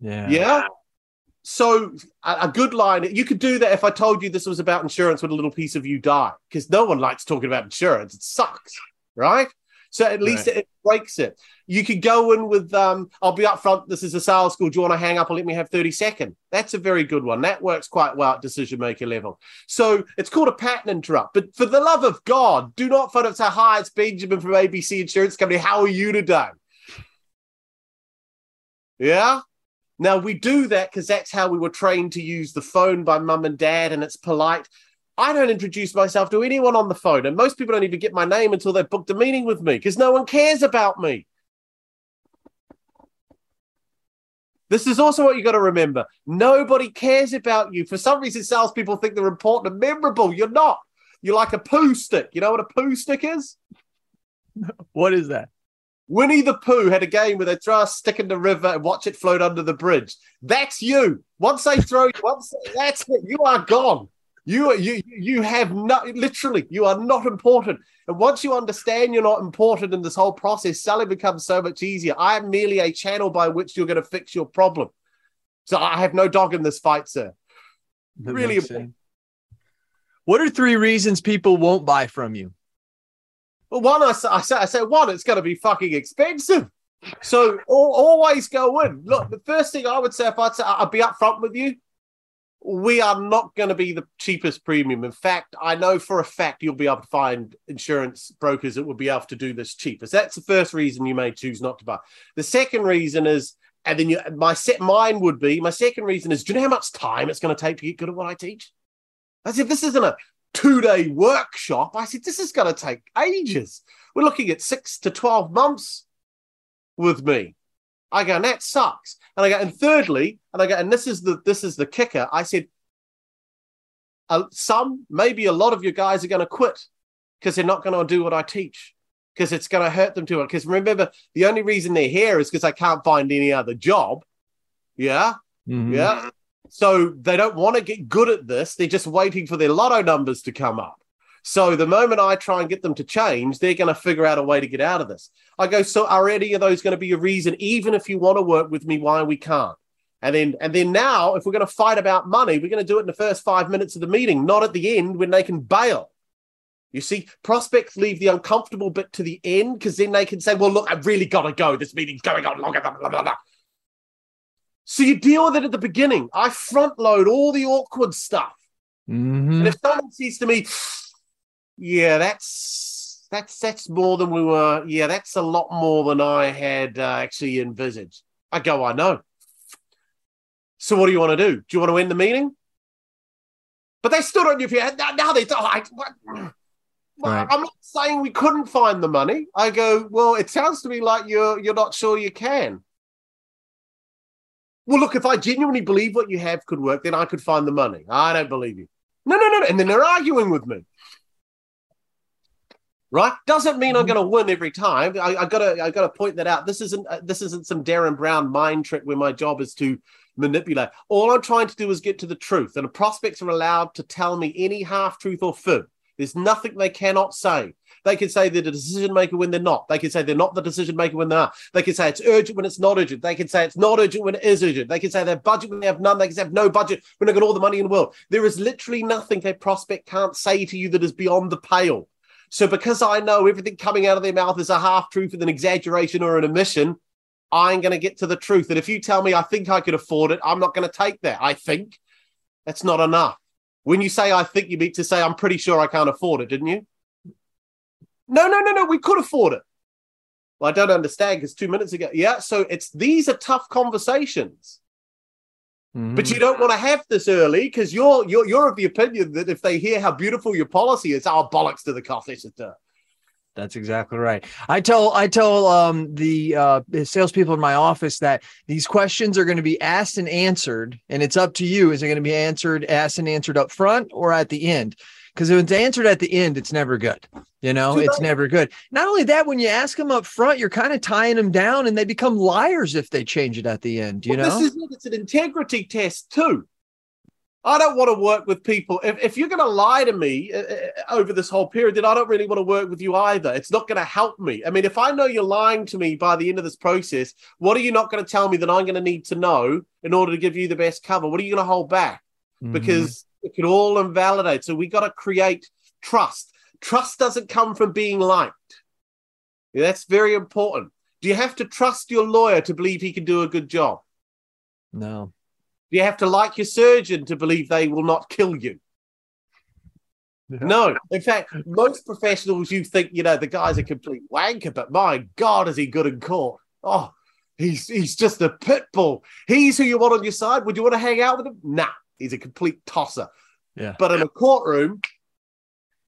Yeah. Yeah. So a, a good line. You could do that if I told you this was about insurance. Would a little piece of you die? Because no one likes talking about insurance. It sucks, right? So at least right. it, it breaks it. You could go in with, um, I'll be up front. This is a sales school. Do you want to hang up and let me have 30 second? That's a very good one. That works quite well at decision maker level. So it's called a pattern interrupt. But for the love of God, do not phone up to Hi, it's Benjamin from ABC Insurance Company. How are you today? Yeah. Now we do that because that's how we were trained to use the phone by mum and dad, and it's polite. I don't introduce myself to anyone on the phone, and most people don't even get my name until they've booked a meeting with me because no one cares about me. This is also what you got to remember. Nobody cares about you. For some reason, salespeople think they're important and memorable. You're not. You're like a poo stick. You know what a poo stick is? What is that? Winnie the Pooh had a game where they throw a stick in the river and watch it float under the bridge. That's you. Once they throw you, once that's it. You are gone. You you you have not literally you are not important. And once you understand you're not important in this whole process, selling becomes so much easier. I am merely a channel by which you're going to fix your problem. So I have no dog in this fight, sir. That really important. What are three reasons people won't buy from you? Well, one, I, I say, I say one, it's going to be fucking expensive. So always go in. Look, the first thing I would say if I'd say I'd be upfront with you, we are not going to be the cheapest premium. In fact, I know for a fact you'll be able to find insurance brokers that will be able to do this cheaper. So that's the first reason you may choose not to buy. The second reason is, and then you, my set mine would be my second reason is, do you know how much time it's going to take to get good at what I teach? I said, this isn't a two day workshop. I said, this is going to take ages. We're looking at six to 12 months with me. I go, and that sucks. And I go, and thirdly, and I go, and this is the this is the kicker. I said, uh, some, maybe a lot of your guys are going to quit because they're not going to do what I teach because it's going to hurt them too much. Because remember, the only reason they're here is because I can't find any other job. Yeah, mm-hmm. yeah. So they don't want to get good at this. They're just waiting for their lotto numbers to come up. So the moment I try and get them to change, they're going to figure out a way to get out of this. I go, so are any of those going to be a reason, even if you want to work with me, why we can't? And then, and then now, if we're going to fight about money, we're going to do it in the first five minutes of the meeting, not at the end when they can bail. You see, prospects leave the uncomfortable bit to the end because then they can say, "Well, look, I've really got to go. This meeting's going on longer." Blah, blah, blah, blah. So you deal with it at the beginning. I front load all the awkward stuff. Mm-hmm. And if someone says to me, yeah, that's that's that's more than we were. Yeah, that's a lot more than I had uh, actually envisaged. I go, I know. So what do you want to do? Do you want to end the meeting? But they stood on your feet. Now they like. Right. I'm not saying we couldn't find the money. I go, well, it sounds to me like you're you're not sure you can. Well, look, if I genuinely believe what you have could work, then I could find the money. I don't believe you. No, no, no. And then they're arguing with me right? Doesn't mean I'm mm-hmm. going to win every time. I, I, gotta, I gotta point that out. This isn't, uh, this isn't some Derren Brown mind trick where my job is to manipulate. All I'm trying to do is get to the truth, and the prospects are allowed to tell me any half truth or fib. There's nothing they cannot say. They can say they're the decision maker when they're not. They can say they're not the decision maker when they are. They can say it's urgent when it's not urgent. They can say it's not urgent when it is urgent. They can say they have budget when they have none. They can say have no budget when they've got all the money in the world. There is literally nothing a prospect can't say to you that is beyond the pale. So because I know everything coming out of their mouth is a half truth with an exaggeration or an omission, I'm going to get to the truth. And if you tell me I think I could afford it, I'm not going to take that. I think that's not enough. When you say I think, you mean to say I'm pretty sure I can't afford it, didn't you? No, no, no, no. We could afford it. Well, I don't understand because two minutes ago, yeah. So it's these are tough conversations. Mm-hmm. But you don't want to have this early because you're you're you're of the opinion that if they hear how beautiful your policy is, our oh, bollocks to the cost center. That's exactly right. I tell I tell um, the uh, salespeople in my office that these questions are going to be asked and answered, and it's up to you. Is it going to be answered, asked and answered up front or at the end? Because if it's answered at the end, it's never good. You know, it's never good. Not only that, when you ask them up front, you're kind of tying them down, and they become liars if they change it at the end. You well, know, this is it. It's an integrity test too. I don't want to work with people. If, if you're going to lie to me uh, uh, over this whole period, then I don't really want to work with you either. It's not going to help me. I mean, if I know you're lying to me by the end of this process, what are you not going to tell me that I'm going to need to know in order to give you the best cover? What are you going to hold back? Mm-hmm. Because it could all invalidate. So we got to create trust. Trust doesn't come from being liked. Yeah, that's very important. Do you have to trust your lawyer to believe he can do a good job? No. Do you have to like your surgeon to believe they will not kill you? Yeah. No. In fact, most professionals, you think, you know, the guy's a complete wanker, but my God, is he good in court? Oh, he's he's just a pit bull. He's who you want on your side. Would you want to hang out with him? Nah, he's a complete tosser. Yeah. But in a courtroom,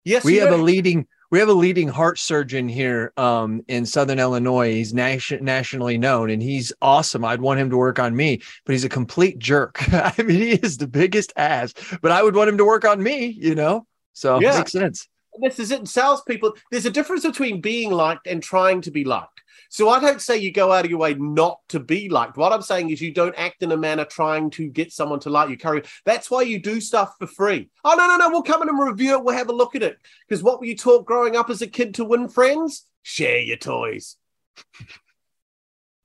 yes, we have a leading we have a leading heart surgeon here um, in Southern Illinois. He's nation- nationally known and he's awesome. I'd want him to work on me, but he's a complete jerk. I mean, he is the biggest ass, but I would want him to work on me, you know? So yeah. makes sense. This is it. Salespeople, there's a difference between being liked and trying to be liked. So I don't say you go out of your way not to be liked. What I'm saying is you don't act in a manner trying to get someone to like you. Carry. That's why you do stuff for free. Oh no, no, no. We'll come in and review it. We'll have a look at it. Because what were you taught growing up as a kid to win friends? Share your toys.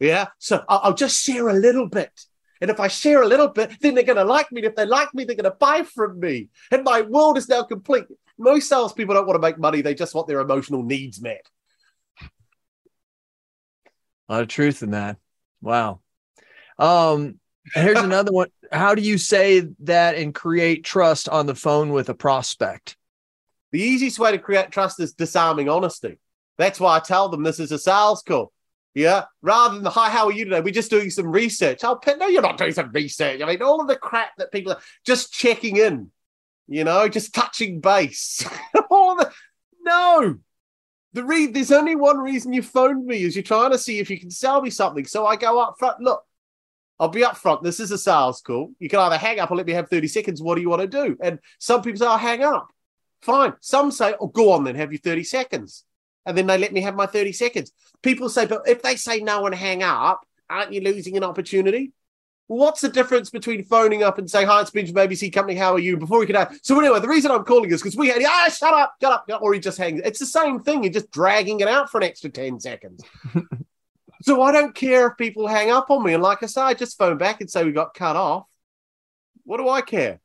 yeah. So I'll just share a little bit. And if I share a little bit, then they're going to like me. And if they like me, they're going to buy from me. And my world is now complete. Most salespeople don't want to make money. They just want their emotional needs met. A lot of truth in that. Wow. Um, here's another one. How do you say that and create trust on the phone with a prospect? The easiest way to create trust is disarming honesty. That's why I tell them this is a sales call. Yeah. Rather than the hi, how are you today? We're just doing some research. Oh, no, you're not doing some research. I mean, all of the crap that people are just checking in, you know, just touching base. all the no, the re- there's only one reason you phoned me is you're trying to see if you can sell me something. So I go up front. Look, I'll be up front. This is a sales call. You can either hang up or let me have 30 seconds. What do you want to do? And some people say, I'll hang up. Fine. Some say, oh, go on then, have your 30 seconds. And then they let me have my 30 seconds. People say, but if they say no and hang up, aren't you losing an opportunity? What's the difference between phoning up and saying, Hi, it's Benjamin ABC Company, how are you? Before we could have. So, anyway, the reason I'm calling is because we had, ah, shut up, shut up, or he just hangs. It's the same thing. You're just dragging it out for an extra 10 seconds. so, I don't care if people hang up on me. And like I say, I just phone back and say we got cut off. What do I care?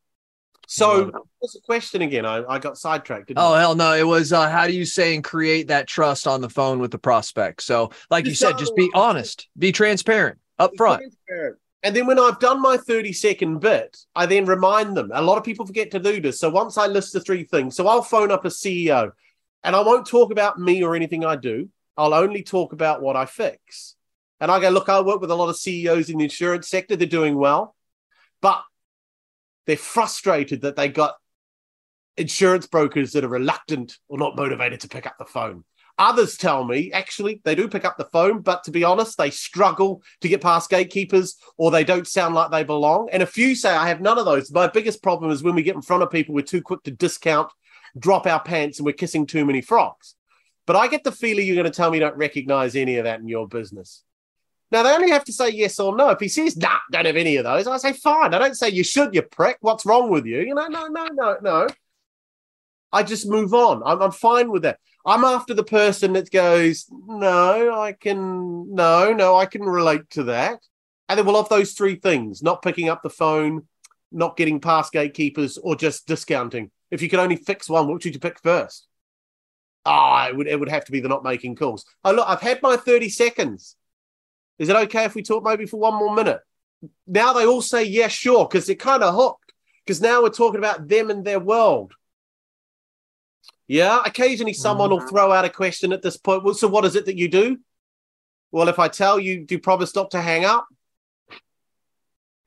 So, what's the question again? I, I got sidetracked. oh, I? hell no. It was uh, how do you say and create that trust on the phone with the prospect? So, like just you said, just be honest, be transparent up front. Transparent. And then when I've done my 30 second bit, I then remind them. A lot of people forget to do this. So once I list the three things, so I'll phone up a CEO and I won't talk about me or anything I do. I'll only talk about what I fix. And I go, look, I work with a lot of CEOs in the insurance sector. They're doing well, but they're frustrated that they got insurance brokers that are reluctant or not motivated to pick up the phone. Others tell me actually they do pick up the phone, but to be honest, they struggle to get past gatekeepers or they don't sound like they belong. And a few say, I have none of those. My biggest problem is when we get in front of people, we're too quick to discount, drop our pants, and we're kissing too many frogs. But I get the feeling you're going to tell me you don't recognize any of that in your business. Now they only have to say yes or no. If he says, nah, don't have any of those, I say, fine. I don't say you should, you prick. What's wrong with you? You know, no, no, no, no. I just move on. I'm, I'm fine with that. I'm after the person that goes, no, I can, no, no, I can relate to that. And then we'll have those three things not picking up the phone, not getting past gatekeepers, or just discounting. If you could only fix one, which would you pick first? Ah, oh, it would, it would have to be the not making calls. Oh, look, I've had my 30 seconds. Is it okay if we talk maybe for one more minute? Now they all say, yeah, sure, because they're kind of hooked. Because now we're talking about them and their world. Yeah, occasionally someone will throw out a question at this point. Well, so what is it that you do? Well, if I tell you, do you promise not to hang up?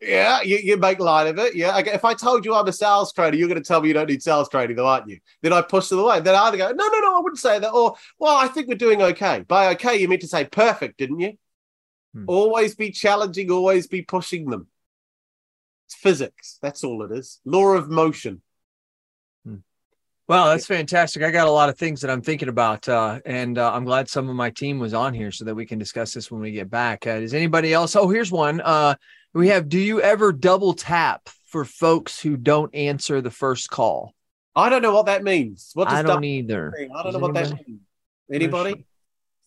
Yeah, you, you make light of it. Yeah. Okay. If I told you I'm a sales trainer, you're going to tell me you don't need sales training, though, aren't you? Then I push them away. Then I either go, no, no, no, I wouldn't say that. Or, well, I think we're doing okay. By okay, you meant to say perfect, didn't you? Hmm. Always be challenging, always be pushing them. It's physics. That's all it is. Law of motion. Well, that's fantastic. I got a lot of things that I'm thinking about, uh, and uh, I'm glad some of my team was on here so that we can discuss this when we get back. Uh, does anybody else? Oh, here's one. Uh, we have do you ever double tap for folks who don't answer the first call? I don't know what that means. What does I don't either. Mean? I don't Does know what anybody? that means. Anybody?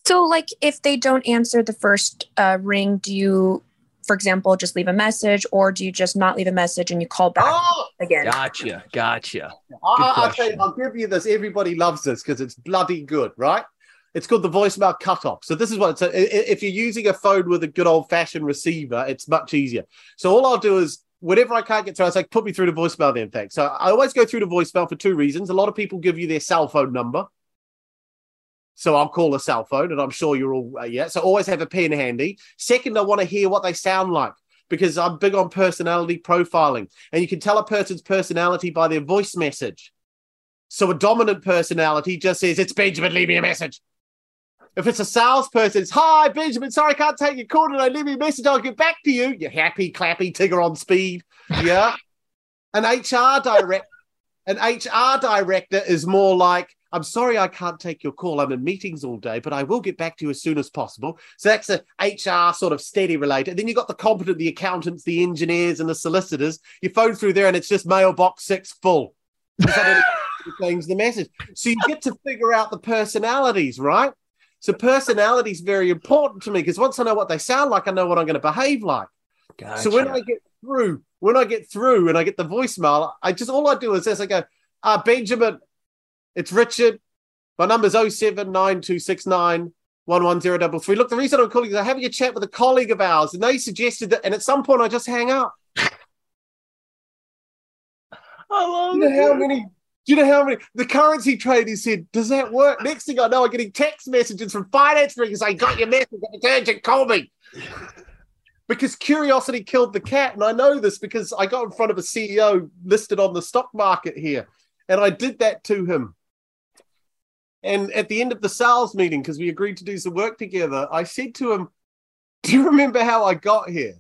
So, like, if they don't answer the first uh, ring, do you, for example, just leave a message, or do you just not leave a message and you call back oh! again? Gotcha, gotcha. I, will I'll give you this. Everybody loves this because it's bloody good, right? It's called the voicemail cutoff. So this is what it's. If you're using a phone with a good old fashioned receiver, it's much easier. So all I'll do is whenever I can't get through, I say put me through to voicemail. Then thanks. So I always go through to voicemail for two reasons. A lot of people give you their cell phone number. So I'll call a cell phone, and I'm sure you're all uh, yeah. So always have a pen handy. Second, I want to hear what they sound like because I'm big on personality profiling, and you can tell a person's personality by their voice message. So a dominant personality just says, "It's Benjamin, leave me a message." If it's a salesperson, it's hi Benjamin, sorry I can't take your call today. Leave me a message, I'll get back to you. You're happy, clappy, tigger on speed. Yeah. an HR director, an HR director is more like, I'm sorry I can't take your call. I'm in meetings all day, but I will get back to you as soon as possible. So that's a HR sort of steady related. Then you've got the competent, the accountants, the engineers, and the solicitors. You phone through there and it's just mailbox six full. change the message. So you get to figure out the personalities, right? So personality is very important to me because once I know what they sound like, I know what I'm going to behave like. Gotcha. So when I get through, when I get through and I get the voicemail, I just all I do is this: I go, uh, Benjamin, it's Richard. My number's 079269 11033. Look, the reason I'm calling is I'm having a chat with a colleague of ours, and they suggested that, and at some point I just hang up. I love you know how many do you know how many the currency trader said, does that work? Next thing I know, I'm getting text messages from finance rings saying, got your message, it's urgent, call me. because curiosity killed the cat. And I know this because I got in front of a CEO listed on the stock market here. And I did that to him. And at the end of the sales meeting, because we agreed to do some work together, I said to him, Do you remember how I got here?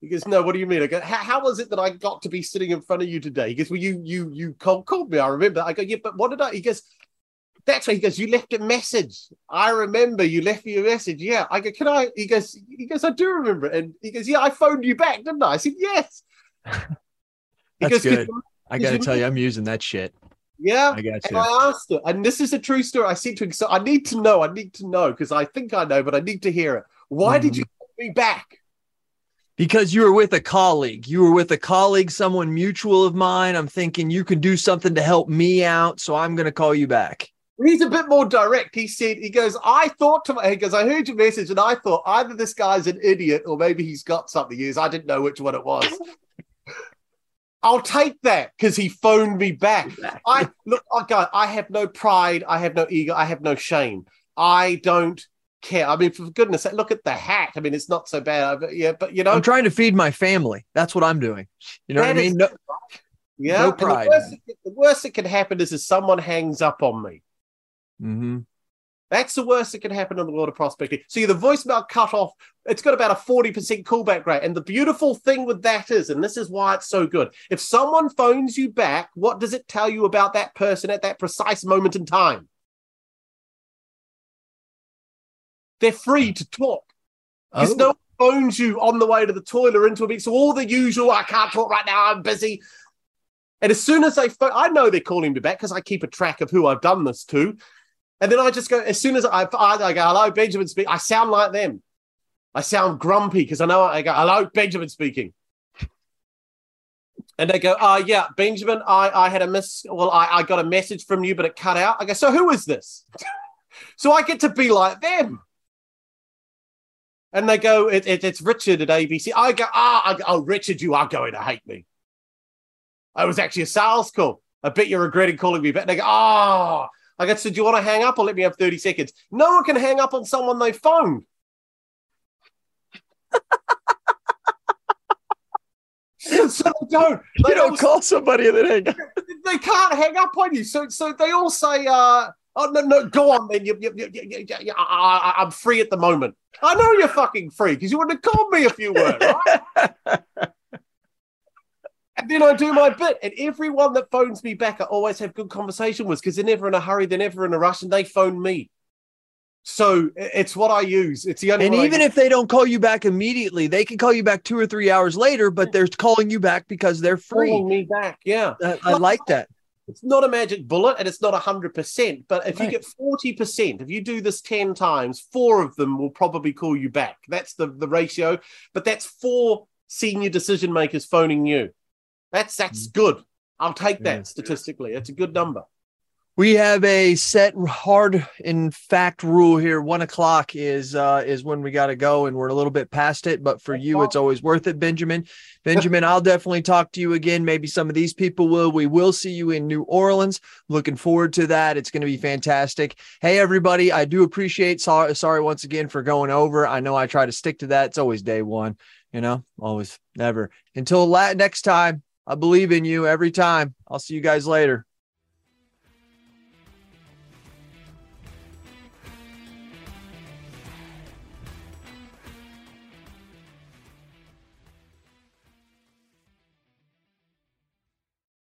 He goes, no, what do you mean? I go, how was it that I got to be sitting in front of you today? He goes, well, you you you called, called me. I remember. I go, yeah, but what did I? He goes, that's right. He goes, you left a message. I remember you left me a message. Yeah. I go, can I? He goes, he goes, I do remember. And he goes, yeah, I phoned you back, didn't I? I said, yes. That's goes, good. I got to tell you, I'm using that shit. Yeah, I got you. And I asked her, and this is a true story. I said to him, so I need to know. I need to know because I think I know, but I need to hear it. Why mm. did mm-hmm. you call me back? because you were with a colleague. You were with a colleague, someone mutual of mine. I'm thinking you can do something to help me out. So I'm going to call you back. He's a bit more direct. He said, he goes, I thought to my, he goes, I heard your message and I thought either this guy's an idiot or maybe he's got something. He I didn't know which one it was. I'll take that because he phoned me back. I look, okay, I have no pride. I have no ego. I have no shame. I don't care. I mean, for goodness sake, look at the hat. I mean, it's not so bad. But yeah, but you know, I'm trying to feed my family. That's what I'm doing. You know what I mean? No, yeah. No pride. The worst, that, the worst, that can happen is if someone hangs up on me. Mm-hmm. That's the worst that can happen in the world of prospecting. So the voicemail cut off. It's got about a 40% callback rate. And the beautiful thing with that is, and this is why it's so good, if someone phones you back, what does it tell you about that person at that precise moment in time? They're free to talk because oh. no one phones you on the way to the toilet or into a meeting. So all the usual, I can't talk right now, I'm busy. And as soon as they phone, I know they're calling me back because I keep a track of who I've done this to. And then I just go, as soon as I, I, go, hello, Benjamin speaking, I sound like them. I sound grumpy because I know I go, hello, Benjamin speaking. And they go, oh, yeah, Benjamin, I, I had a miss. Well, I, I got a message from you, but it cut out. I go, so who is this? so I get to be like them. and they go, it, it, "It's Richard at ABC." I go, "Ah, oh, oh, Richard, you are going to hate me." I was actually a sales call. I bet you're regretting calling me back. And they go, "Oh." I "So do you want to hang up or let me have thirty seconds?" No one can hang up on someone they phoned. so they don't. They You don't call somebody and then hang up. they can't hang up on you. So so they all say, uh, "Oh no, no, go on then. You, you, you, you, I, I'm free at the moment." I know you're fucking free because you wouldn't have called me if you weren't, right? then I do my bit, and everyone that phones me back, I always have good conversation with because they're never in a hurry, they're never in a rush, and they phone me. So it's what I use. It's the only. And even if they don't call you back immediately, they can call you back two or three hours later, but they're calling you back because they're free. calling me back, yeah. I, I like that. It's not a magic bullet and it's not 100%. But if you get 40%, if you do this 10 times, four of them will probably call you back. That's the, the ratio. But that's four senior decision makers phoning you. That's that's good. I'll take that Yeah. statistically. It's a good number. We have a set hard in fact rule here. One o'clock is uh is when we got to go, and we're a little bit past it. But for you, it's always worth it, Benjamin. Benjamin, I'll definitely talk to you again. Maybe some of these people will. We will see you in New Orleans. Looking forward to that. It's going to be fantastic. Hey, everybody, I do appreciate. Sorry, sorry once again for going over. I know I try to stick to that. It's always day one. You know, always never. Until la- next time, I believe in you every time. I'll see you guys later.